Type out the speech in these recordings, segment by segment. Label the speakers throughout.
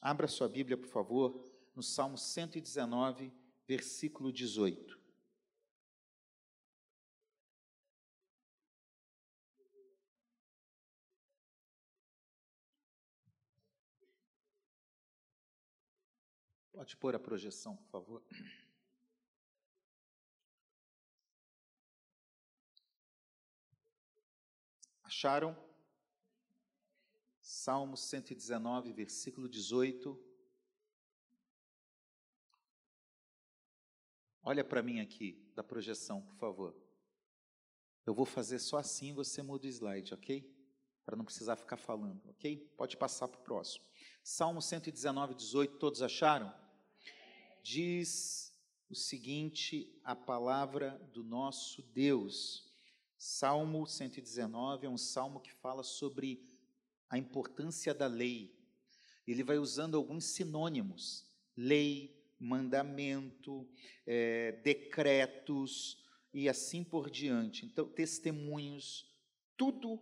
Speaker 1: Abra sua Bíblia, por favor, no Salmo 119, versículo 18. Pode pôr a projeção, por favor. Acharam? Salmo 119, versículo 18. Olha para mim aqui, da projeção, por favor. Eu vou fazer só assim, você muda o slide, ok? Para não precisar ficar falando, ok? Pode passar para o próximo. Salmo 119, 18, todos acharam? Diz o seguinte: a palavra do nosso Deus. Salmo 119 é um salmo que fala sobre a importância da lei. Ele vai usando alguns sinônimos: lei, mandamento, é, decretos e assim por diante. Então, testemunhos, tudo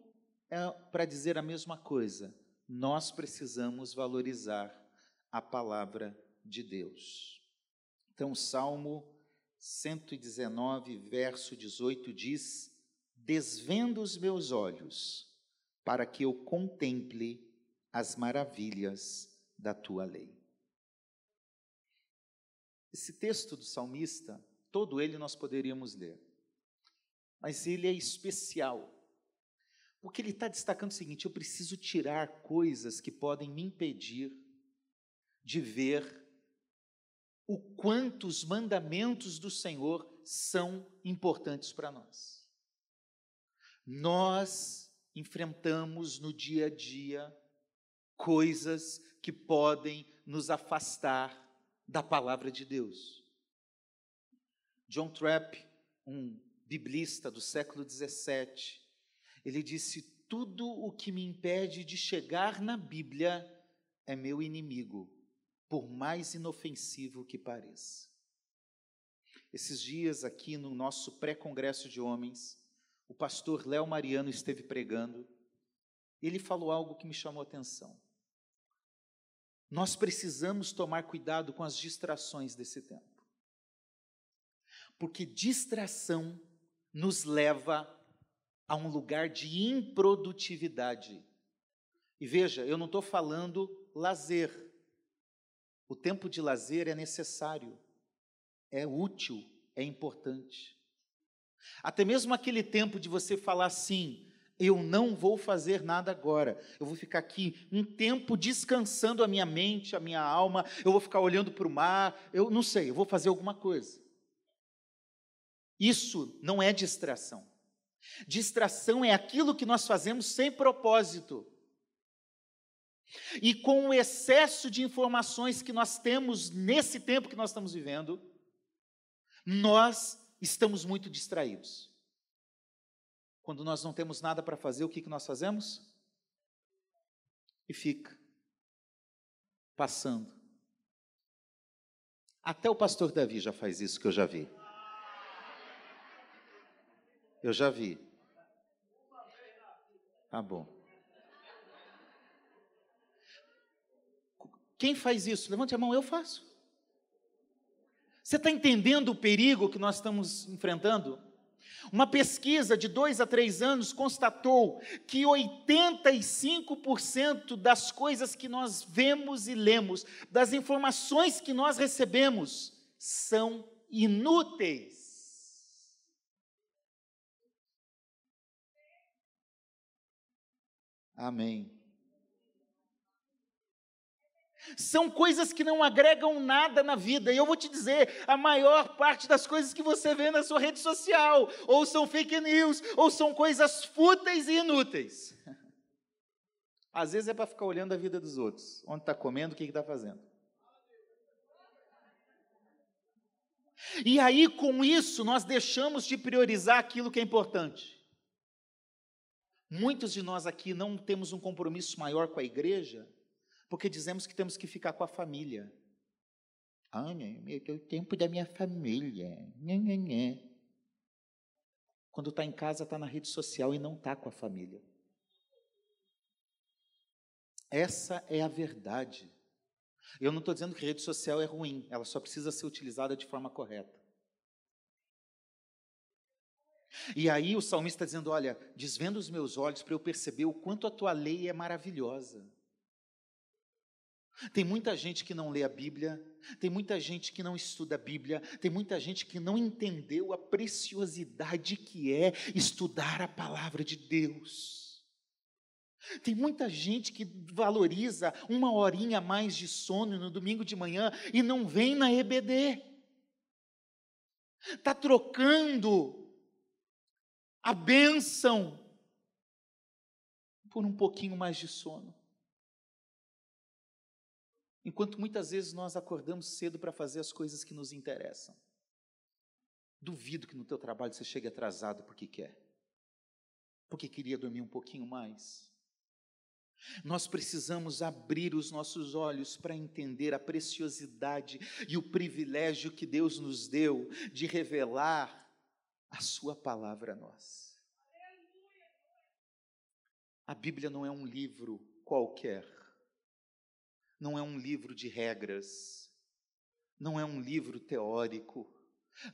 Speaker 1: é para dizer a mesma coisa. Nós precisamos valorizar a palavra de Deus. Então, Salmo 119, verso 18 diz: Desvendo os meus olhos, para que eu contemple as maravilhas da tua lei. Esse texto do salmista, todo ele nós poderíamos ler, mas ele é especial, porque ele está destacando o seguinte: eu preciso tirar coisas que podem me impedir de ver o quanto os mandamentos do Senhor são importantes para nós. Nós enfrentamos no dia a dia coisas que podem nos afastar da palavra de Deus. John Trapp, um biblista do século XVII, ele disse: Tudo o que me impede de chegar na Bíblia é meu inimigo, por mais inofensivo que pareça. Esses dias, aqui no nosso pré-congresso de homens, o pastor Léo Mariano esteve pregando, ele falou algo que me chamou a atenção. Nós precisamos tomar cuidado com as distrações desse tempo. Porque distração nos leva a um lugar de improdutividade. E veja, eu não estou falando lazer. O tempo de lazer é necessário, é útil, é importante. Até mesmo aquele tempo de você falar assim, eu não vou fazer nada agora. Eu vou ficar aqui um tempo descansando a minha mente, a minha alma. Eu vou ficar olhando para o mar. Eu não sei, eu vou fazer alguma coisa. Isso não é distração. Distração é aquilo que nós fazemos sem propósito. E com o excesso de informações que nós temos nesse tempo que nós estamos vivendo, nós estamos muito distraídos. Quando nós não temos nada para fazer, o que, que nós fazemos? E fica passando. Até o pastor Davi já faz isso que eu já vi. Eu já vi. Tá bom. Quem faz isso? Levante a mão, eu faço. Você está entendendo o perigo que nós estamos enfrentando? Uma pesquisa de dois a três anos constatou que 85% das coisas que nós vemos e lemos, das informações que nós recebemos, são inúteis. Amém. São coisas que não agregam nada na vida. E eu vou te dizer, a maior parte das coisas que você vê na sua rede social, ou são fake news, ou são coisas fúteis e inúteis. Às vezes é para ficar olhando a vida dos outros. Onde está comendo, o que está fazendo. E aí, com isso, nós deixamos de priorizar aquilo que é importante. Muitos de nós aqui não temos um compromisso maior com a igreja, porque dizemos que temos que ficar com a família. Ah, eu tenho tempo da minha família. Nhê, nhê, nhê. Quando está em casa, está na rede social e não está com a família. Essa é a verdade. Eu não estou dizendo que rede social é ruim, ela só precisa ser utilizada de forma correta. E aí o salmista dizendo: Olha, desvendo os meus olhos para eu perceber o quanto a tua lei é maravilhosa. Tem muita gente que não lê a Bíblia, tem muita gente que não estuda a Bíblia, tem muita gente que não entendeu a preciosidade que é estudar a palavra de Deus. Tem muita gente que valoriza uma horinha a mais de sono no domingo de manhã e não vem na EBD. Está trocando a bênção por um pouquinho mais de sono. Enquanto muitas vezes nós acordamos cedo para fazer as coisas que nos interessam. Duvido que no teu trabalho você chegue atrasado porque quer. Porque queria dormir um pouquinho mais. Nós precisamos abrir os nossos olhos para entender a preciosidade e o privilégio que Deus nos deu de revelar a Sua palavra a nós. A Bíblia não é um livro qualquer, não é um livro de regras, não é um livro teórico,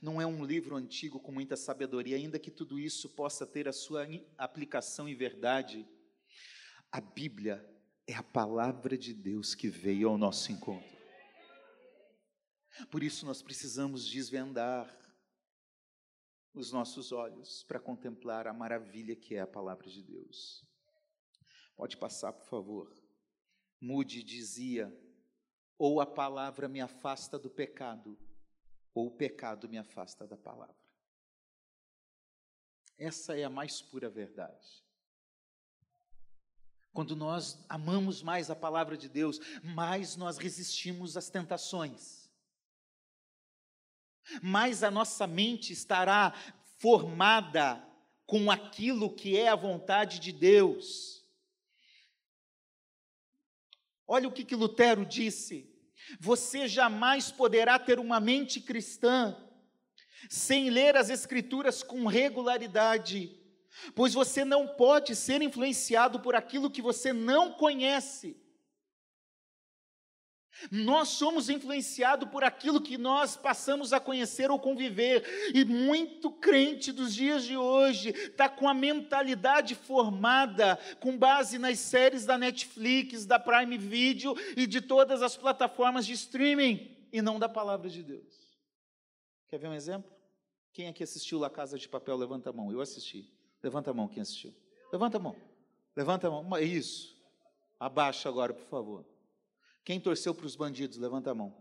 Speaker 1: não é um livro antigo com muita sabedoria, ainda que tudo isso possa ter a sua aplicação e verdade. A Bíblia é a palavra de Deus que veio ao nosso encontro. Por isso nós precisamos desvendar os nossos olhos para contemplar a maravilha que é a palavra de Deus. Pode passar, por favor. Mude dizia: ou a palavra me afasta do pecado, ou o pecado me afasta da palavra. Essa é a mais pura verdade. Quando nós amamos mais a palavra de Deus, mais nós resistimos às tentações mais a nossa mente estará formada com aquilo que é a vontade de Deus. Olha o que, que Lutero disse: você jamais poderá ter uma mente cristã sem ler as Escrituras com regularidade, pois você não pode ser influenciado por aquilo que você não conhece. Nós somos influenciados por aquilo que nós passamos a conhecer ou conviver, e muito crente dos dias de hoje está com a mentalidade formada com base nas séries da Netflix, da Prime Video e de todas as plataformas de streaming, e não da palavra de Deus. Quer ver um exemplo? Quem aqui assistiu La Casa de Papel? Levanta a mão. Eu assisti. Levanta a mão quem assistiu. Levanta a mão. Levanta a mão. Isso. Abaixa agora, por favor. Quem torceu para os bandidos? Levanta a mão.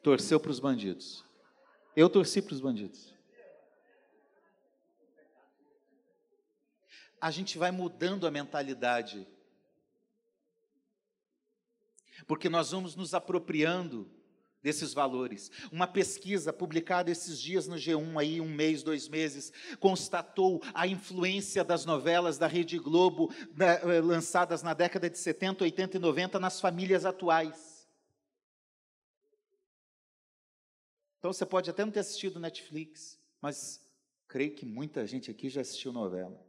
Speaker 1: Torceu para os bandidos. Eu torci para os bandidos. A gente vai mudando a mentalidade. Porque nós vamos nos apropriando desses valores. Uma pesquisa publicada esses dias no G1, aí um mês, dois meses, constatou a influência das novelas da Rede Globo, eh, lançadas na década de 70, 80 e 90, nas famílias atuais. Então você pode até não ter assistido Netflix, mas creio que muita gente aqui já assistiu novela.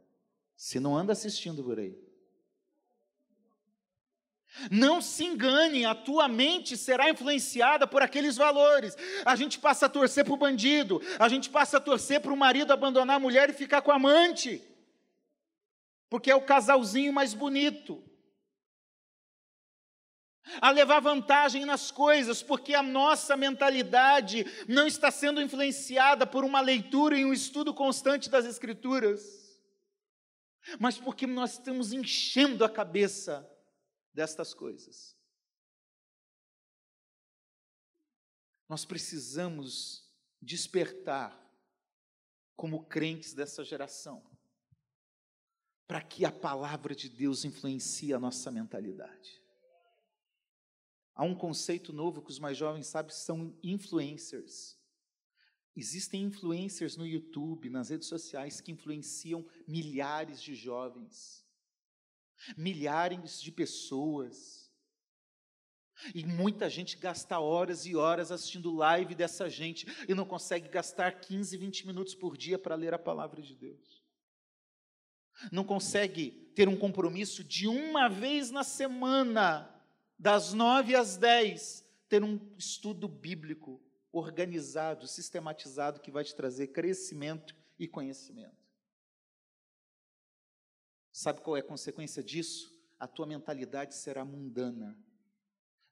Speaker 1: Se não anda assistindo por aí. Não se engane, a tua mente será influenciada por aqueles valores. A gente passa a torcer para o bandido, a gente passa a torcer para o marido abandonar a mulher e ficar com a amante, porque é o casalzinho mais bonito. A levar vantagem nas coisas, porque a nossa mentalidade não está sendo influenciada por uma leitura e um estudo constante das Escrituras, mas porque nós estamos enchendo a cabeça destas coisas. Nós precisamos despertar como crentes dessa geração, para que a palavra de Deus influencie a nossa mentalidade. Há um conceito novo que os mais jovens sabem, são influencers. Existem influencers no YouTube, nas redes sociais, que influenciam milhares de jovens milhares de pessoas. E muita gente gasta horas e horas assistindo live dessa gente e não consegue gastar 15, 20 minutos por dia para ler a palavra de Deus. Não consegue ter um compromisso de uma vez na semana das nove às dez, ter um estudo bíblico organizado, sistematizado, que vai te trazer crescimento e conhecimento. Sabe qual é a consequência disso? A tua mentalidade será mundana.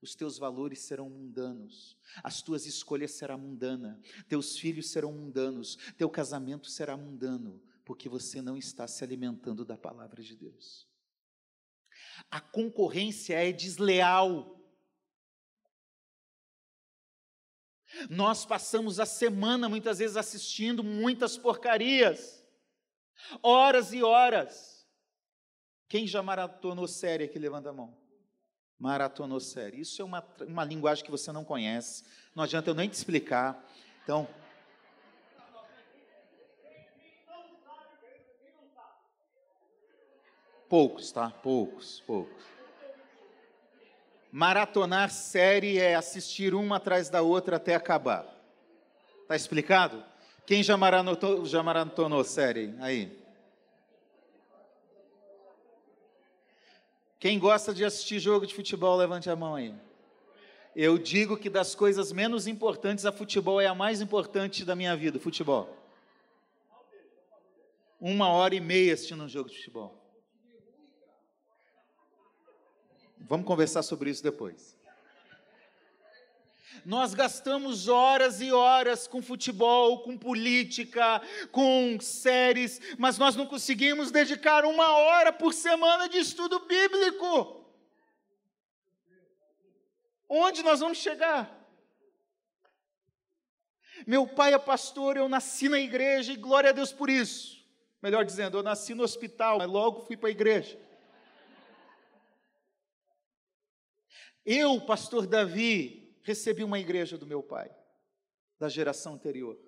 Speaker 1: Os teus valores serão mundanos, as tuas escolhas serão mundanas, teus filhos serão mundanos, teu casamento será mundano, porque você não está se alimentando da palavra de Deus. A concorrência é desleal. Nós passamos a semana muitas vezes assistindo muitas porcarias, horas e horas. Quem já maratonou série aqui? Levanta a mão. Maratonou série. Isso é uma, uma linguagem que você não conhece. Não adianta eu nem te explicar. Então. Poucos, tá? Poucos, poucos. Maratonar série é assistir uma atrás da outra até acabar. Tá explicado? Quem já maratonou, já maratonou série? Aí. Quem gosta de assistir jogo de futebol, levante a mão aí. Eu digo que das coisas menos importantes, a futebol é a mais importante da minha vida, futebol. Uma hora e meia assistindo um jogo de futebol. Vamos conversar sobre isso depois. Nós gastamos horas e horas com futebol, com política, com séries, mas nós não conseguimos dedicar uma hora por semana de estudo bíblico. Onde nós vamos chegar? Meu pai é pastor, eu nasci na igreja e glória a Deus por isso. Melhor dizendo, eu nasci no hospital, mas logo fui para a igreja. Eu, pastor Davi, recebi uma igreja do meu pai, da geração anterior.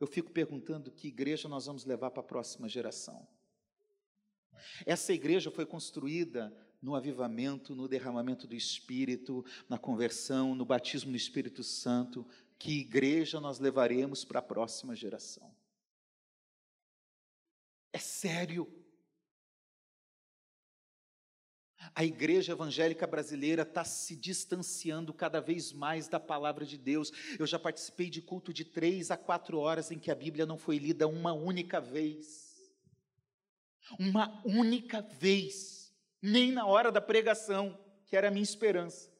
Speaker 1: Eu fico perguntando que igreja nós vamos levar para a próxima geração. Essa igreja foi construída no avivamento, no derramamento do Espírito, na conversão, no batismo no Espírito Santo. Que igreja nós levaremos para a próxima geração? É sério. A igreja evangélica brasileira está se distanciando cada vez mais da palavra de Deus. Eu já participei de culto de três a quatro horas em que a Bíblia não foi lida uma única vez. Uma única vez. Nem na hora da pregação, que era a minha esperança.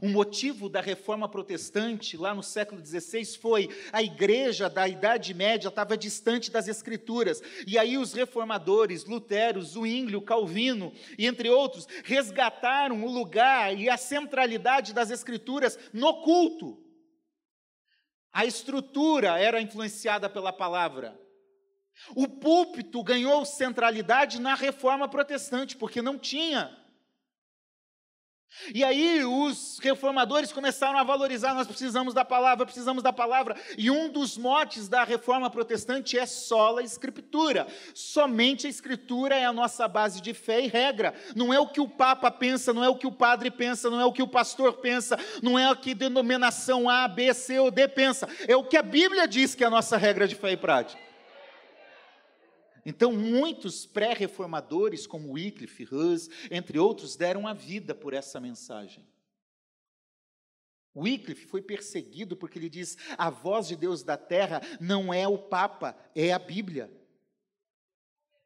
Speaker 1: O motivo da reforma protestante, lá no século XVI, foi a igreja da Idade Média estava distante das Escrituras. E aí os reformadores, Lutero, Zwinglio, Calvino e entre outros, resgataram o lugar e a centralidade das Escrituras no culto. A estrutura era influenciada pela palavra. O púlpito ganhou centralidade na reforma protestante, porque não tinha e aí os reformadores começaram a valorizar, nós precisamos da palavra, precisamos da palavra. E um dos motes da reforma protestante é sola escritura. Somente a escritura é a nossa base de fé e regra. Não é o que o papa pensa, não é o que o padre pensa, não é o que o pastor pensa, não é o que denominação A, B, C ou D pensa. É o que a Bíblia diz que é a nossa regra de fé e prática. Então, muitos pré-reformadores, como Wycliffe, Hus, entre outros, deram a vida por essa mensagem. Wycliffe foi perseguido porque ele diz: a voz de Deus da terra não é o Papa, é a Bíblia.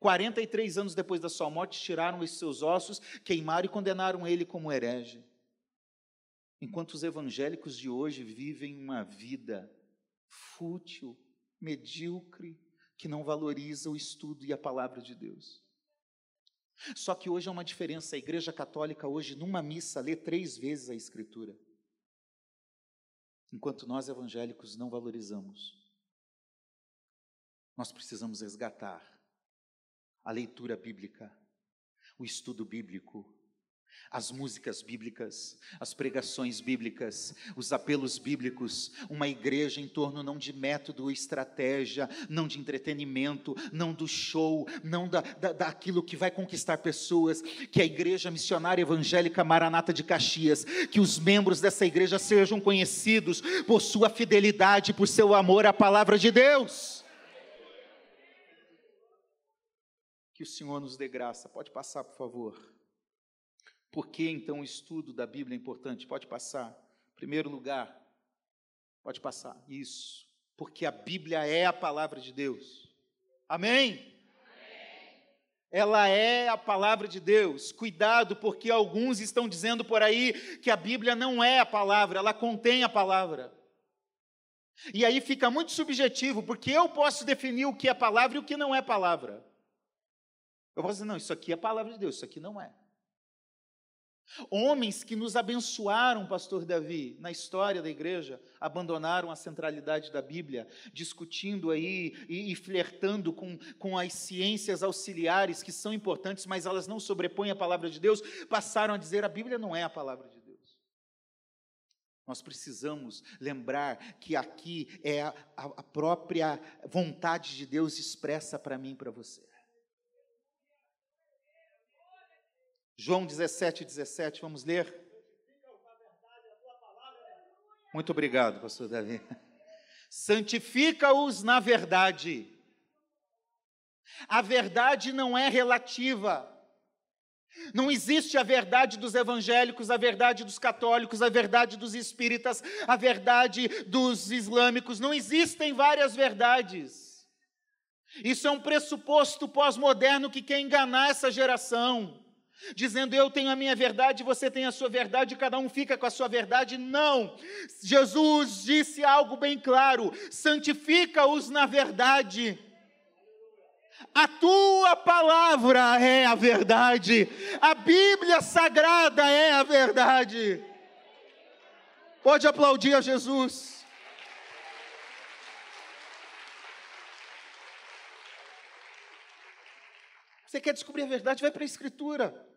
Speaker 1: 43 anos depois da sua morte, tiraram os seus ossos, queimaram e condenaram ele como herege. Enquanto os evangélicos de hoje vivem uma vida fútil, medíocre, que não valoriza o estudo e a palavra de Deus. Só que hoje há uma diferença. A Igreja Católica, hoje, numa missa, lê três vezes a Escritura. Enquanto nós evangélicos não valorizamos. Nós precisamos resgatar a leitura bíblica, o estudo bíblico, as músicas bíblicas, as pregações bíblicas, os apelos bíblicos, uma igreja em torno não de método ou estratégia, não de entretenimento, não do show, não da, da, daquilo que vai conquistar pessoas, que a igreja missionária evangélica Maranata de Caxias, que os membros dessa igreja sejam conhecidos por sua fidelidade, por seu amor à palavra de Deus. Que o Senhor nos dê graça. Pode passar, por favor. Por que então o estudo da Bíblia é importante? Pode passar. Primeiro lugar, pode passar. Isso. Porque a Bíblia é a palavra de Deus. Amém? Ela é a palavra de Deus. Cuidado, porque alguns estão dizendo por aí que a Bíblia não é a palavra, ela contém a palavra. E aí fica muito subjetivo, porque eu posso definir o que é palavra e o que não é palavra. Eu posso dizer, não, isso aqui é palavra de Deus, isso aqui não é. Homens que nos abençoaram, pastor Davi, na história da igreja, abandonaram a centralidade da Bíblia, discutindo aí e, e flertando com, com as ciências auxiliares que são importantes, mas elas não sobrepõem a palavra de Deus, passaram a dizer a Bíblia não é a palavra de Deus. Nós precisamos lembrar que aqui é a, a própria vontade de Deus expressa para mim e para você. João 17, 17, vamos ler? Muito obrigado, pastor Davi. Santifica-os na verdade. A verdade não é relativa. Não existe a verdade dos evangélicos, a verdade dos católicos, a verdade dos espíritas, a verdade dos islâmicos. Não existem várias verdades. Isso é um pressuposto pós-moderno que quer enganar essa geração dizendo eu tenho a minha verdade, você tem a sua verdade, cada um fica com a sua verdade. Não. Jesus disse algo bem claro: santifica-os na verdade. A tua palavra é a verdade, a Bíblia sagrada é a verdade. Pode aplaudir a Jesus. Você quer descobrir a verdade? Vai para a Escritura.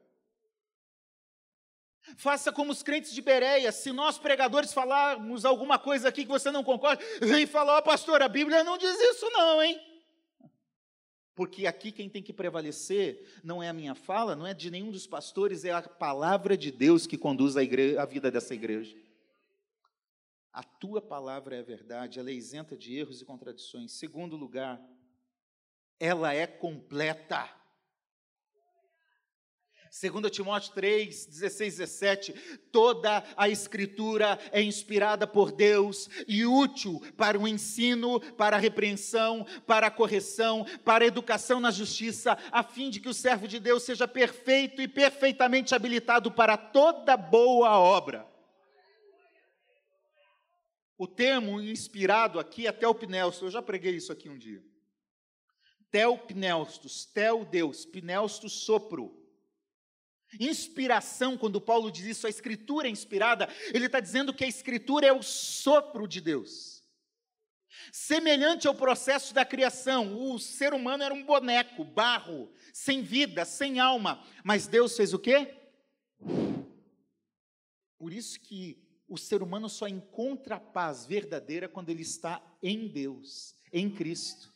Speaker 1: Faça como os crentes de Bereia. Se nós pregadores falarmos alguma coisa aqui que você não concorda, vem falar, ó oh, pastor, a Bíblia não diz isso não, hein? Porque aqui quem tem que prevalecer não é a minha fala, não é de nenhum dos pastores, é a palavra de Deus que conduz a, igreja, a vida dessa igreja. A tua palavra é verdade, ela é isenta de erros e contradições. Segundo lugar, ela é completa. 2 Timóteo 3, 16, 17, toda a escritura é inspirada por Deus e útil para o ensino, para a repreensão, para a correção, para a educação na justiça, a fim de que o servo de Deus seja perfeito e perfeitamente habilitado para toda boa obra. O termo inspirado aqui é teopneustos, eu já preguei isso aqui um dia. Teopneustos, tel Deus, pneustos sopro. Inspiração, quando Paulo diz isso, a Escritura é inspirada, ele está dizendo que a Escritura é o sopro de Deus. Semelhante ao processo da criação, o ser humano era um boneco, barro, sem vida, sem alma, mas Deus fez o quê? Por isso que o ser humano só encontra a paz verdadeira quando ele está em Deus, em Cristo.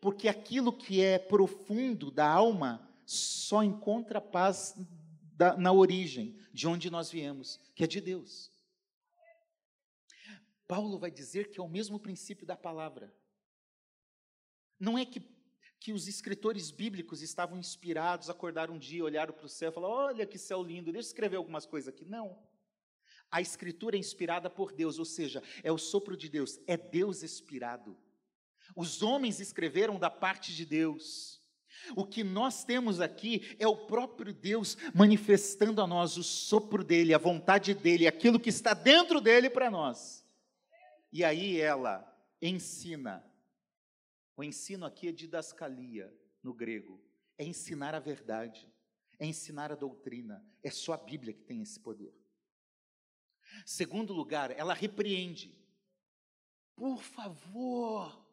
Speaker 1: Porque aquilo que é profundo da alma só encontra paz da, na origem, de onde nós viemos, que é de Deus. Paulo vai dizer que é o mesmo princípio da palavra. Não é que, que os escritores bíblicos estavam inspirados, acordaram um dia, olharam para o céu e falaram: Olha que céu lindo, deixa eu escrever algumas coisas aqui. Não. A escritura é inspirada por Deus, ou seja, é o sopro de Deus, é Deus inspirado. Os homens escreveram da parte de Deus. O que nós temos aqui é o próprio Deus manifestando a nós o sopro dele, a vontade dele, aquilo que está dentro dele para nós. E aí ela ensina. O ensino aqui é didascalia no grego, é ensinar a verdade, é ensinar a doutrina. É só a Bíblia que tem esse poder. Segundo lugar, ela repreende. Por favor,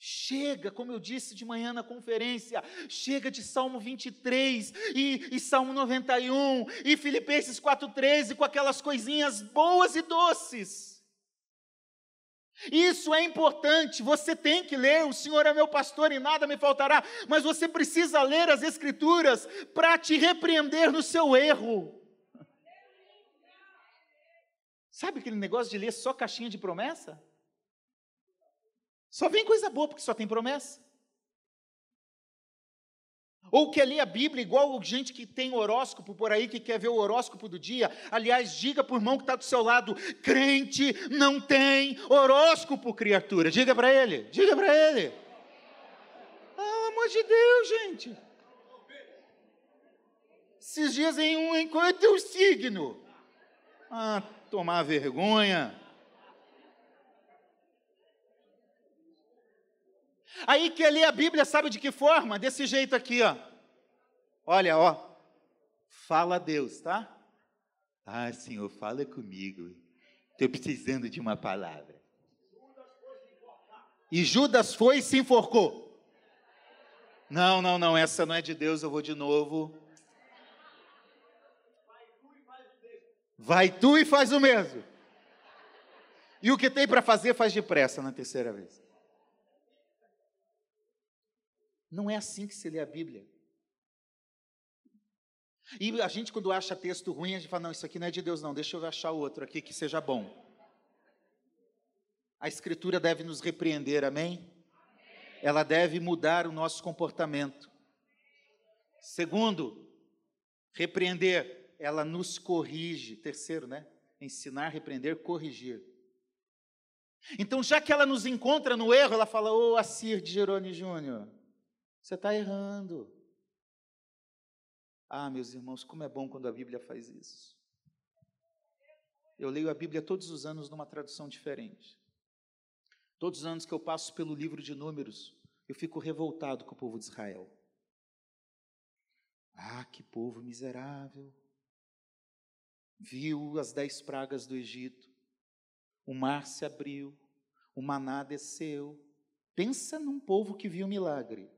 Speaker 1: Chega, como eu disse de manhã na conferência, chega de Salmo 23 e, e Salmo 91 e Filipenses 4,13 com aquelas coisinhas boas e doces. Isso é importante, você tem que ler, o Senhor é meu pastor e nada me faltará, mas você precisa ler as Escrituras para te repreender no seu erro. Sabe aquele negócio de ler só caixinha de promessa? Só vem coisa boa, porque só tem promessa. Ou quer ler a Bíblia igual gente que tem horóscopo por aí, que quer ver o horóscopo do dia. Aliás, diga por irmão que está do seu lado: crente não tem horóscopo, criatura. Diga para ele, diga para ele. Ah, amor de Deus, gente. Esses dias em um enquanto é o signo. Ah, tomar vergonha. Aí quer ler a Bíblia, sabe de que forma? Desse jeito aqui, ó. Olha, ó. Fala a Deus, tá? Ah, Senhor, fala comigo. Estou precisando de uma palavra. E Judas foi e se enforcou. Não, não, não, essa não é de Deus, eu vou de novo. Vai tu e faz o mesmo. E o que tem para fazer, faz depressa na terceira vez. Não é assim que se lê a Bíblia. E a gente, quando acha texto ruim, a gente fala: não, isso aqui não é de Deus, não, deixa eu achar outro aqui que seja bom. A Escritura deve nos repreender, amém? Ela deve mudar o nosso comportamento. Segundo, repreender, ela nos corrige. Terceiro, né? Ensinar, repreender, corrigir. Então, já que ela nos encontra no erro, ela fala: Ô, oh, Assir de Jerônimo Júnior, você está errando. Ah, meus irmãos, como é bom quando a Bíblia faz isso. Eu leio a Bíblia todos os anos numa tradução diferente. Todos os anos que eu passo pelo livro de Números, eu fico revoltado com o povo de Israel. Ah, que povo miserável! Viu as dez pragas do Egito, o mar se abriu, o maná desceu. Pensa num povo que viu milagre.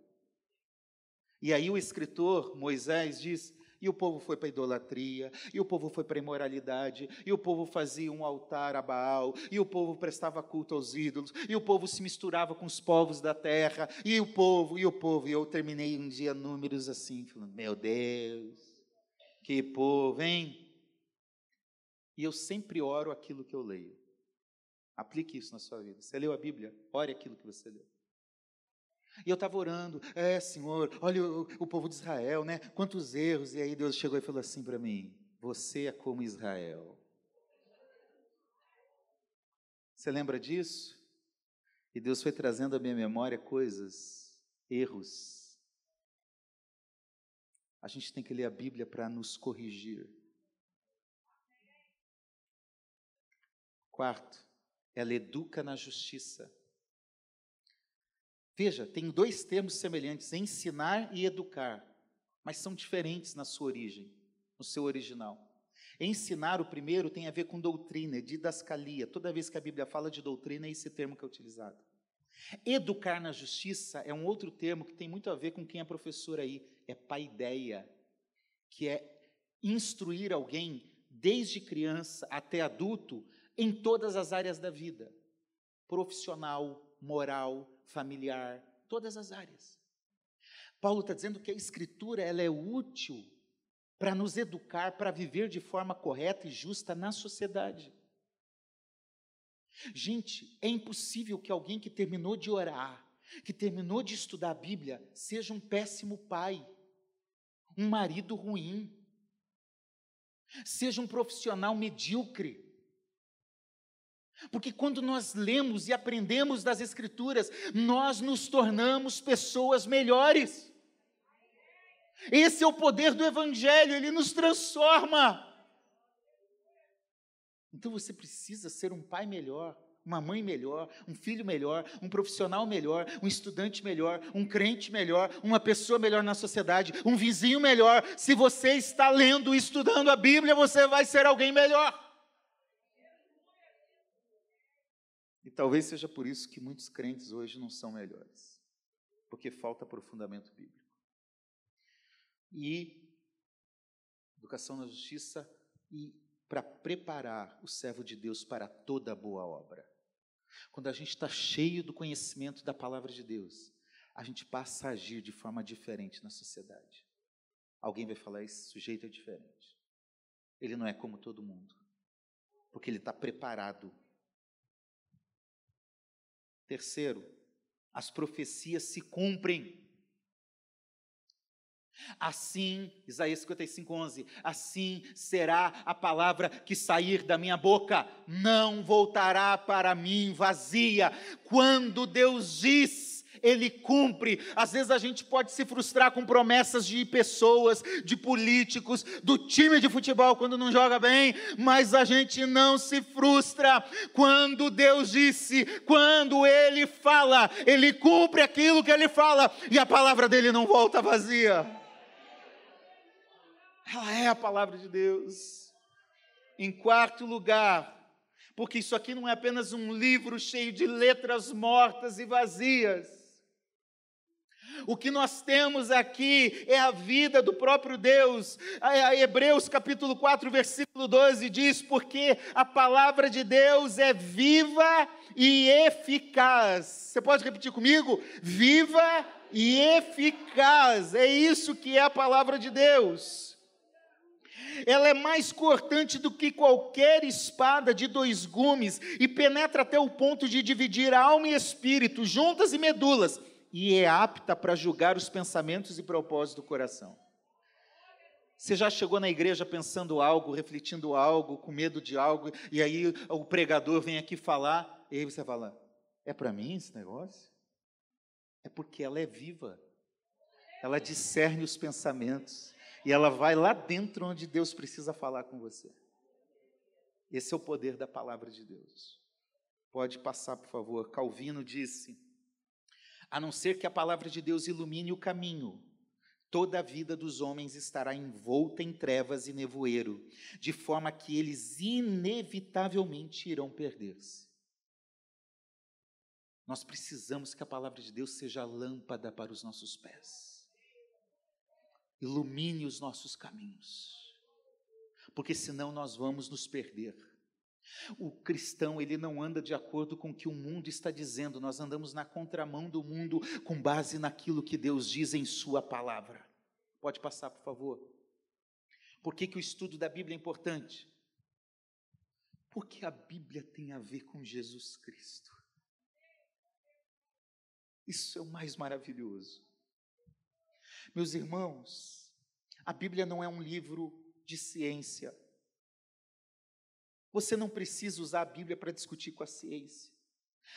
Speaker 1: E aí o escritor Moisés diz: e o povo foi para idolatria, e o povo foi para imoralidade, e o povo fazia um altar a Baal, e o povo prestava culto aos ídolos, e o povo se misturava com os povos da terra, e o povo, e o povo. E eu terminei um dia números assim, falando: Meu Deus, que povo, hein? E eu sempre oro aquilo que eu leio. Aplique isso na sua vida. Você leu a Bíblia? Ore aquilo que você leu. E eu estava orando, é, Senhor, olha o, o, povo de Israel, né? Quantos erros. E aí Deus chegou e falou assim para mim: Você é como Israel. Você lembra disso? E Deus foi trazendo à minha memória coisas, erros. A gente tem que ler a Bíblia para nos corrigir. Quarto, ela educa na justiça. Veja, tem dois termos semelhantes, ensinar e educar, mas são diferentes na sua origem, no seu original. Ensinar, o primeiro, tem a ver com doutrina, é didascalia. Toda vez que a Bíblia fala de doutrina, é esse termo que é utilizado. Educar na justiça é um outro termo que tem muito a ver com quem é professor aí, é paideia, que é instruir alguém desde criança até adulto em todas as áreas da vida, profissional, moral, familiar, todas as áreas. Paulo está dizendo que a escritura ela é útil para nos educar, para viver de forma correta e justa na sociedade. Gente, é impossível que alguém que terminou de orar, que terminou de estudar a Bíblia, seja um péssimo pai, um marido ruim, seja um profissional medíocre, porque quando nós lemos e aprendemos das Escrituras, nós nos tornamos pessoas melhores. Esse é o poder do Evangelho, ele nos transforma. Então você precisa ser um pai melhor, uma mãe melhor, um filho melhor, um profissional melhor, um estudante melhor, um crente melhor, uma pessoa melhor na sociedade, um vizinho melhor. Se você está lendo e estudando a Bíblia, você vai ser alguém melhor. Talvez seja por isso que muitos crentes hoje não são melhores, porque falta aprofundamento bíblico. E educação na justiça e para preparar o servo de Deus para toda boa obra. Quando a gente está cheio do conhecimento da palavra de Deus, a gente passa a agir de forma diferente na sociedade. Alguém vai falar: esse sujeito é diferente. Ele não é como todo mundo, porque ele está preparado Terceiro, as profecias se cumprem. Assim, Isaías 55, 11: Assim será a palavra que sair da minha boca, não voltará para mim vazia. Quando Deus diz, ele cumpre. Às vezes a gente pode se frustrar com promessas de pessoas, de políticos, do time de futebol quando não joga bem, mas a gente não se frustra quando Deus disse, quando Ele fala, Ele cumpre aquilo que Ele fala e a palavra dele não volta vazia. Ela é a palavra de Deus. Em quarto lugar, porque isso aqui não é apenas um livro cheio de letras mortas e vazias. O que nós temos aqui é a vida do próprio Deus. A Hebreus capítulo 4, versículo 12 diz: Porque a palavra de Deus é viva e eficaz. Você pode repetir comigo? Viva e eficaz. É isso que é a palavra de Deus. Ela é mais cortante do que qualquer espada de dois gumes e penetra até o ponto de dividir alma e espírito, juntas e medulas e é apta para julgar os pensamentos e propósitos do coração. Você já chegou na igreja pensando algo, refletindo algo, com medo de algo, e aí o pregador vem aqui falar, e aí você fala: é para mim esse negócio? É porque ela é viva, ela discerne os pensamentos, e ela vai lá dentro onde Deus precisa falar com você. Esse é o poder da palavra de Deus. Pode passar, por favor. Calvino disse a não ser que a palavra de Deus ilumine o caminho, toda a vida dos homens estará envolta em trevas e nevoeiro, de forma que eles inevitavelmente irão perder-se. Nós precisamos que a palavra de Deus seja lâmpada para os nossos pés, ilumine os nossos caminhos, porque senão nós vamos nos perder. O cristão, ele não anda de acordo com o que o mundo está dizendo, nós andamos na contramão do mundo com base naquilo que Deus diz em Sua palavra. Pode passar, por favor. Por que, que o estudo da Bíblia é importante? Porque a Bíblia tem a ver com Jesus Cristo. Isso é o mais maravilhoso. Meus irmãos, a Bíblia não é um livro de ciência. Você não precisa usar a Bíblia para discutir com a ciência.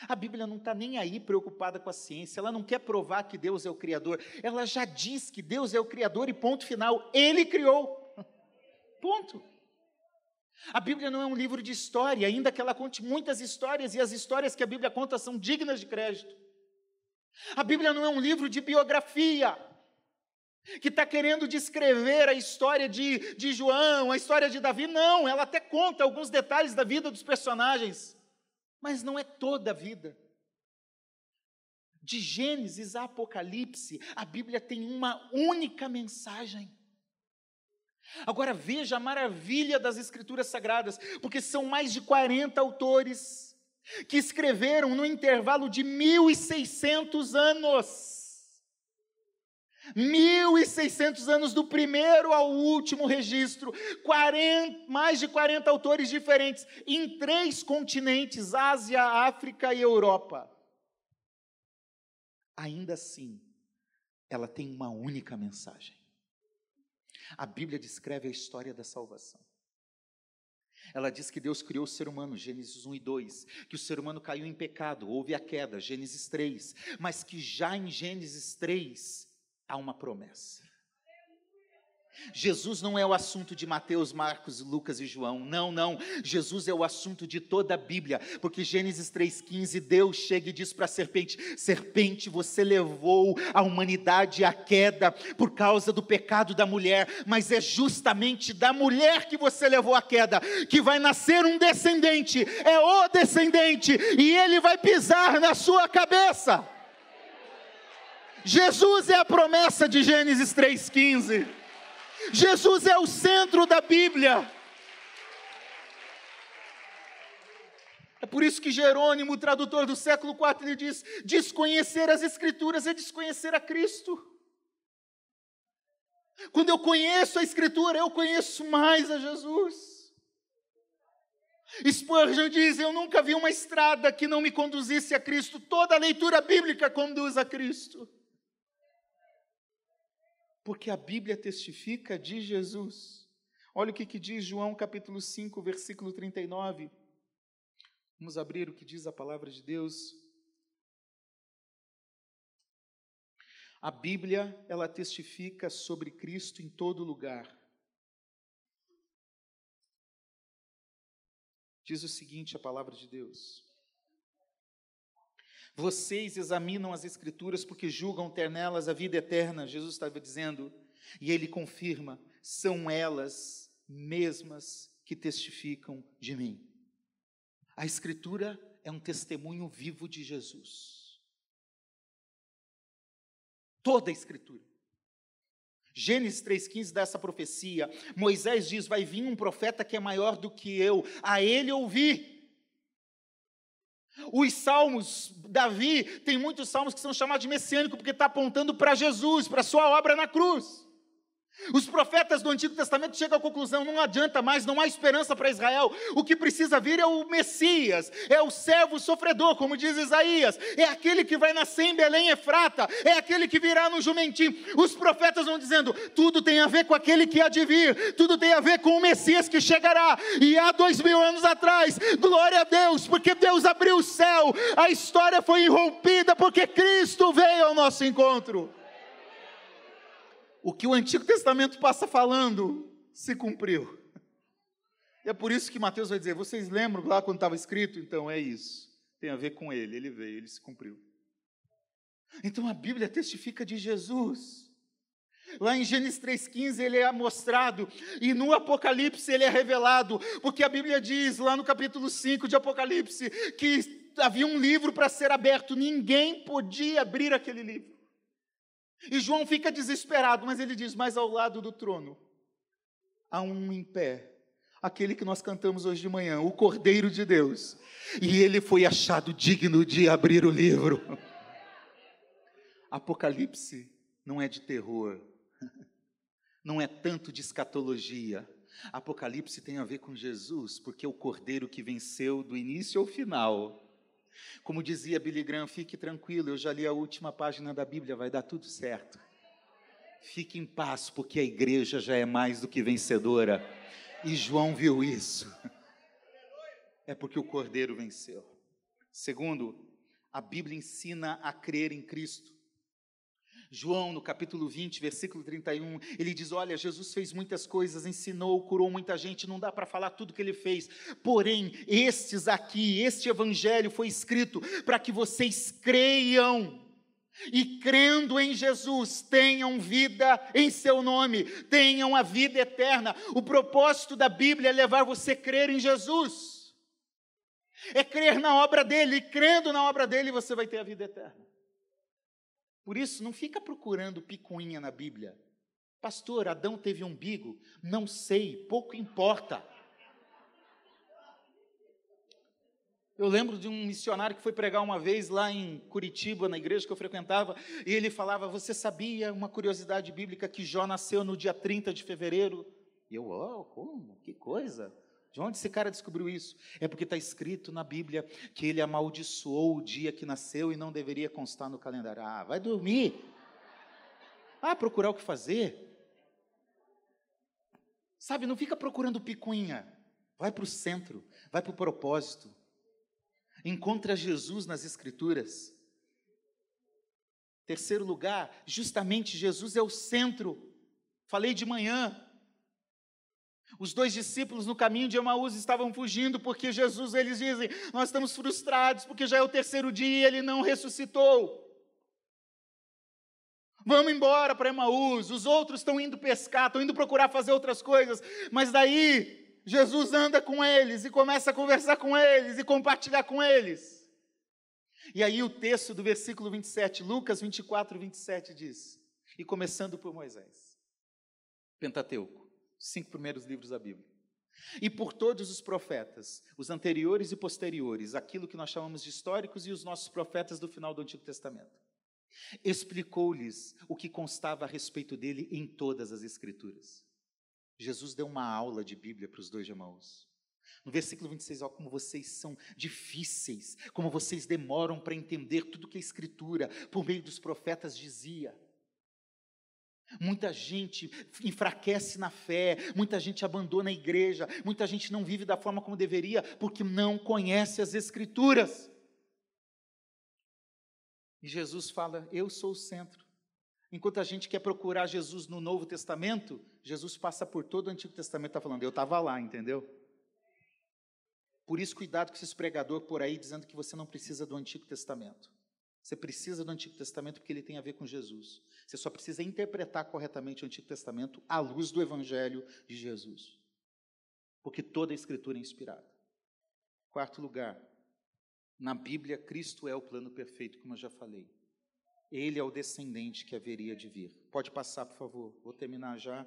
Speaker 1: A Bíblia não está nem aí preocupada com a ciência, ela não quer provar que Deus é o Criador, ela já diz que Deus é o Criador e ponto final, Ele criou. Ponto. A Bíblia não é um livro de história, ainda que ela conte muitas histórias, e as histórias que a Bíblia conta são dignas de crédito. A Bíblia não é um livro de biografia, que está querendo descrever a história de, de João, a história de Davi. Não, ela até conta alguns detalhes da vida dos personagens, mas não é toda a vida. De Gênesis a Apocalipse, a Bíblia tem uma única mensagem. Agora veja a maravilha das Escrituras Sagradas, porque são mais de 40 autores que escreveram no intervalo de 1.600 anos 1.600 anos do primeiro ao último registro, 40, mais de 40 autores diferentes, em três continentes: Ásia, África e Europa. Ainda assim, ela tem uma única mensagem. A Bíblia descreve a história da salvação. Ela diz que Deus criou o ser humano, Gênesis 1 e 2, que o ser humano caiu em pecado, houve a queda, Gênesis 3, mas que já em Gênesis 3, há uma promessa. Jesus não é o assunto de Mateus, Marcos, Lucas e João. Não, não. Jesus é o assunto de toda a Bíblia. Porque Gênesis 3,15, Deus chega e diz para a serpente: Serpente, você levou a humanidade à queda por causa do pecado da mulher, mas é justamente da mulher que você levou à queda que vai nascer um descendente. É o descendente, e ele vai pisar na sua cabeça. Jesus é a promessa de Gênesis 3,15. Jesus é o centro da Bíblia. É por isso que Jerônimo, tradutor do século IV, ele diz: desconhecer as Escrituras é desconhecer a Cristo. Quando eu conheço a Escritura, eu conheço mais a Jesus. Spurgeon diz: Eu nunca vi uma estrada que não me conduzisse a Cristo. Toda leitura bíblica conduz a Cristo. Porque a Bíblia testifica de Jesus. Olha o que, que diz João capítulo 5, versículo 39. Vamos abrir o que diz a palavra de Deus. A Bíblia, ela testifica sobre Cristo em todo lugar. Diz o seguinte a palavra de Deus: Vocês examinam as Escrituras porque julgam ter nelas a vida eterna, Jesus estava dizendo, e ele confirma: são elas mesmas que testificam de mim. A Escritura é um testemunho vivo de Jesus toda a Escritura. Gênesis 3,15 dá essa profecia. Moisés diz: Vai vir um profeta que é maior do que eu, a ele ouvi. Os salmos, Davi, tem muitos salmos que são chamados de messiânico, porque está apontando para Jesus, para sua obra na cruz. Os profetas do Antigo Testamento chegam à conclusão: não adianta mais, não há esperança para Israel. O que precisa vir é o Messias, é o servo sofredor, como diz Isaías, é aquele que vai nascer em Belém Efrata, é aquele que virá no jumentim. Os profetas vão dizendo: tudo tem a ver com aquele que há de vir, tudo tem a ver com o Messias que chegará. E há dois mil anos atrás, glória a Deus, porque Deus abriu o céu, a história foi irrompida, porque Cristo veio ao nosso encontro o que o Antigo Testamento passa falando se cumpriu. E é por isso que Mateus vai dizer: vocês lembram lá quando estava escrito? Então é isso. Tem a ver com ele. Ele veio, ele se cumpriu. Então a Bíblia testifica de Jesus. Lá em Gênesis 3,15 ele é mostrado, e no Apocalipse ele é revelado, porque a Bíblia diz, lá no capítulo 5 de Apocalipse, que havia um livro para ser aberto, ninguém podia abrir aquele livro. E João fica desesperado, mas ele diz: Mas ao lado do trono há um em pé, aquele que nós cantamos hoje de manhã, o Cordeiro de Deus. E ele foi achado digno de abrir o livro. Apocalipse não é de terror, não é tanto de escatologia. Apocalipse tem a ver com Jesus, porque é o Cordeiro que venceu do início ao final como dizia Billy Graham, fique tranquilo, eu já li a última página da Bíblia, vai dar tudo certo. Fique em paz, porque a igreja já é mais do que vencedora. E João viu isso. É porque o Cordeiro venceu. Segundo, a Bíblia ensina a crer em Cristo. João, no capítulo 20, versículo 31, ele diz: Olha, Jesus fez muitas coisas, ensinou, curou muita gente, não dá para falar tudo que ele fez. Porém, estes aqui, este evangelho foi escrito para que vocês creiam. E crendo em Jesus, tenham vida em seu nome, tenham a vida eterna. O propósito da Bíblia é levar você a crer em Jesus, é crer na obra dele, e crendo na obra dele, você vai ter a vida eterna. Por isso, não fica procurando picuinha na Bíblia. Pastor, Adão teve umbigo? Não sei, pouco importa. Eu lembro de um missionário que foi pregar uma vez lá em Curitiba, na igreja que eu frequentava, e ele falava: Você sabia uma curiosidade bíblica que Jó nasceu no dia 30 de fevereiro? E eu, oh, como? Que coisa! De onde esse cara descobriu isso? É porque está escrito na Bíblia que ele amaldiçoou o dia que nasceu e não deveria constar no calendário. Ah, vai dormir. Ah, procurar o que fazer. Sabe, não fica procurando picuinha. Vai para o centro, vai para o propósito. Encontra Jesus nas Escrituras. Terceiro lugar, justamente Jesus é o centro. Falei de manhã, os dois discípulos no caminho de Emaús estavam fugindo porque Jesus, eles dizem: Nós estamos frustrados porque já é o terceiro dia e ele não ressuscitou. Vamos embora para Emaús. Os outros estão indo pescar, estão indo procurar fazer outras coisas. Mas daí, Jesus anda com eles e começa a conversar com eles e compartilhar com eles. E aí, o texto do versículo 27, Lucas 24, 27 diz: E começando por Moisés, Pentateuco cinco primeiros livros da Bíblia. E por todos os profetas, os anteriores e posteriores, aquilo que nós chamamos de históricos e os nossos profetas do final do Antigo Testamento. Explicou-lhes o que constava a respeito dele em todas as Escrituras. Jesus deu uma aula de Bíblia para os dois Emaús. No versículo 26, olha como vocês são difíceis, como vocês demoram para entender tudo que a Escritura, por meio dos profetas, dizia. Muita gente enfraquece na fé, muita gente abandona a igreja, muita gente não vive da forma como deveria, porque não conhece as Escrituras. E Jesus fala: Eu sou o centro. Enquanto a gente quer procurar Jesus no Novo Testamento, Jesus passa por todo o Antigo Testamento, está falando, eu estava lá, entendeu? Por isso, cuidado com esses pregador por aí dizendo que você não precisa do Antigo Testamento. Você precisa do Antigo Testamento porque ele tem a ver com Jesus. Você só precisa interpretar corretamente o Antigo Testamento à luz do Evangelho de Jesus. Porque toda a Escritura é inspirada. Quarto lugar, na Bíblia, Cristo é o plano perfeito, como eu já falei. Ele é o descendente que haveria de vir. Pode passar, por favor. Vou terminar já.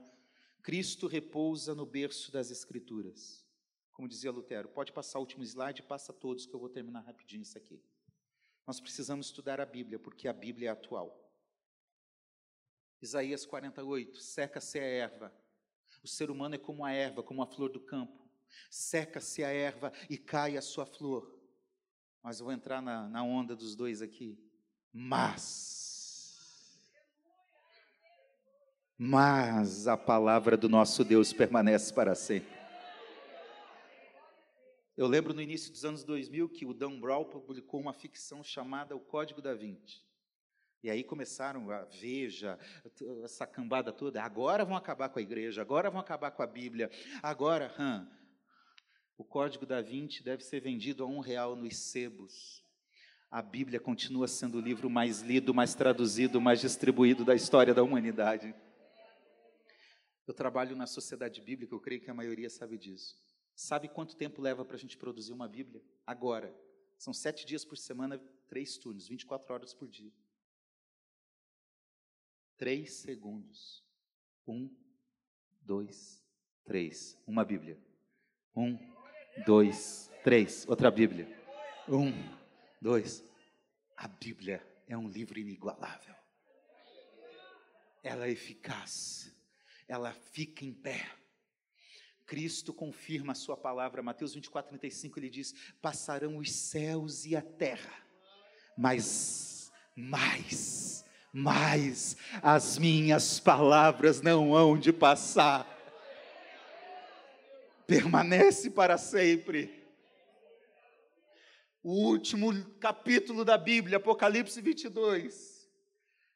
Speaker 1: Cristo repousa no berço das Escrituras. Como dizia Lutero, pode passar o último slide, passa todos, que eu vou terminar rapidinho isso aqui. Nós precisamos estudar a Bíblia, porque a Bíblia é atual. Isaías 48, seca-se a erva. O ser humano é como a erva, como a flor do campo. Seca-se a erva e cai a sua flor. Mas eu vou entrar na, na onda dos dois aqui. Mas. Mas a palavra do nosso Deus permanece para sempre. Eu lembro no início dos anos 2000 que o Dan Brown publicou uma ficção chamada O Código da Vinci. E aí começaram a Veja, essa cambada toda. Agora vão acabar com a igreja, agora vão acabar com a Bíblia. Agora, hum, o Código da Vinci deve ser vendido a um real nos sebos. A Bíblia continua sendo o livro mais lido, mais traduzido, mais distribuído da história da humanidade. Eu trabalho na sociedade bíblica, eu creio que a maioria sabe disso. Sabe quanto tempo leva para a gente produzir uma Bíblia? Agora. São sete dias por semana, três turnos, 24 horas por dia. Três segundos. Um, dois, três. Uma Bíblia. Um, dois, três. Outra Bíblia. Um, dois. A Bíblia é um livro inigualável. Ela é eficaz. Ela fica em pé Cristo confirma a sua palavra. Mateus 24, 35, ele diz: Passarão os céus e a terra, mas mais, mais as minhas palavras não hão de passar. Permanece para sempre. O último capítulo da Bíblia, Apocalipse 22.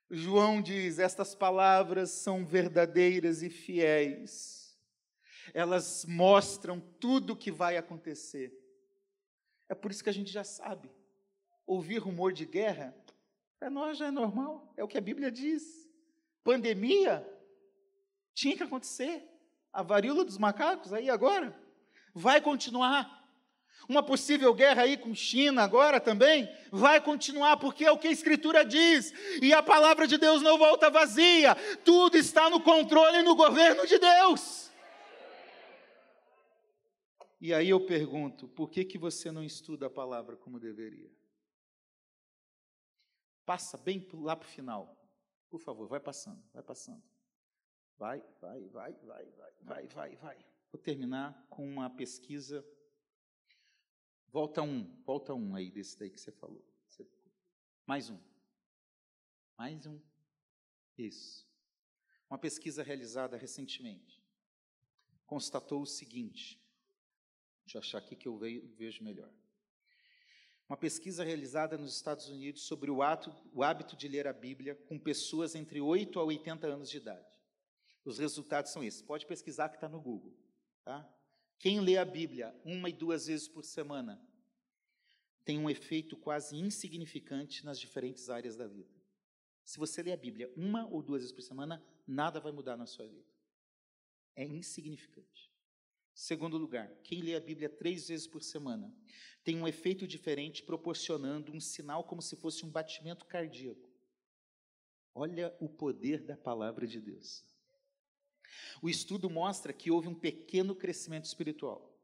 Speaker 1: João diz: Estas palavras são verdadeiras e fiéis elas mostram tudo o que vai acontecer. É por isso que a gente já sabe. Ouvir rumor de guerra, para nós já é normal, é o que a Bíblia diz. Pandemia, tinha que acontecer. A varíola dos macacos, aí agora, vai continuar. Uma possível guerra aí com China agora também vai continuar, porque é o que a Escritura diz, e a palavra de Deus não volta vazia, tudo está no controle e no governo de Deus. E aí eu pergunto, por que, que você não estuda a palavra como deveria? Passa bem lá para o final. Por favor, vai passando, vai passando. Vai, vai, vai, vai, vai, vai, vai, vai. Vou terminar com uma pesquisa. Volta um, volta um aí desse daí que você falou. Mais um. Mais um. Isso. Uma pesquisa realizada recentemente constatou o seguinte: Deixa eu achar aqui que eu vejo melhor. Uma pesquisa realizada nos Estados Unidos sobre o, ato, o hábito de ler a Bíblia com pessoas entre 8 a 80 anos de idade. Os resultados são esses. Pode pesquisar que está no Google. Tá? Quem lê a Bíblia uma e duas vezes por semana tem um efeito quase insignificante nas diferentes áreas da vida. Se você lê a Bíblia uma ou duas vezes por semana, nada vai mudar na sua vida. É insignificante. Segundo lugar, quem lê a Bíblia três vezes por semana tem um efeito diferente, proporcionando um sinal como se fosse um batimento cardíaco. Olha o poder da palavra de Deus. O estudo mostra que houve um pequeno crescimento espiritual.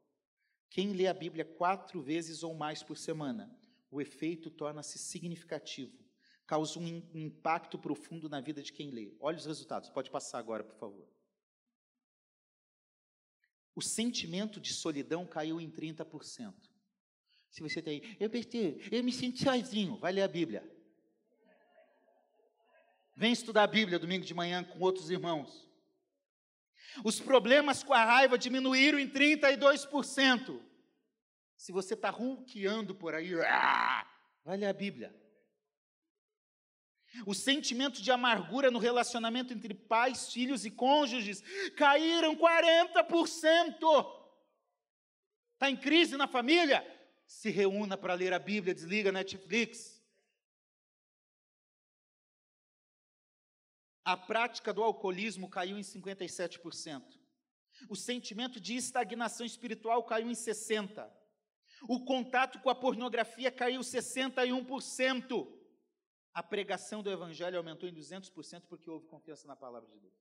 Speaker 1: Quem lê a Bíblia quatro vezes ou mais por semana, o efeito torna-se significativo, causa um impacto profundo na vida de quem lê. Olha os resultados, pode passar agora, por favor o sentimento de solidão caiu em 30%. Se você tem aí, eu eu me sinto sozinho, vai ler a Bíblia. Vem estudar a Bíblia domingo de manhã com outros irmãos. Os problemas com a raiva diminuíram em 32%. Se você está ronqueando por aí, ah, vai ler a Bíblia. O sentimento de amargura no relacionamento entre pais, filhos e cônjuges caíram 40%. Está em crise na família? Se reúna para ler a Bíblia, desliga a Netflix. A prática do alcoolismo caiu em 57%. O sentimento de estagnação espiritual caiu em 60%. O contato com a pornografia caiu 61%. A pregação do evangelho aumentou em 200% porque houve confiança na palavra de Deus.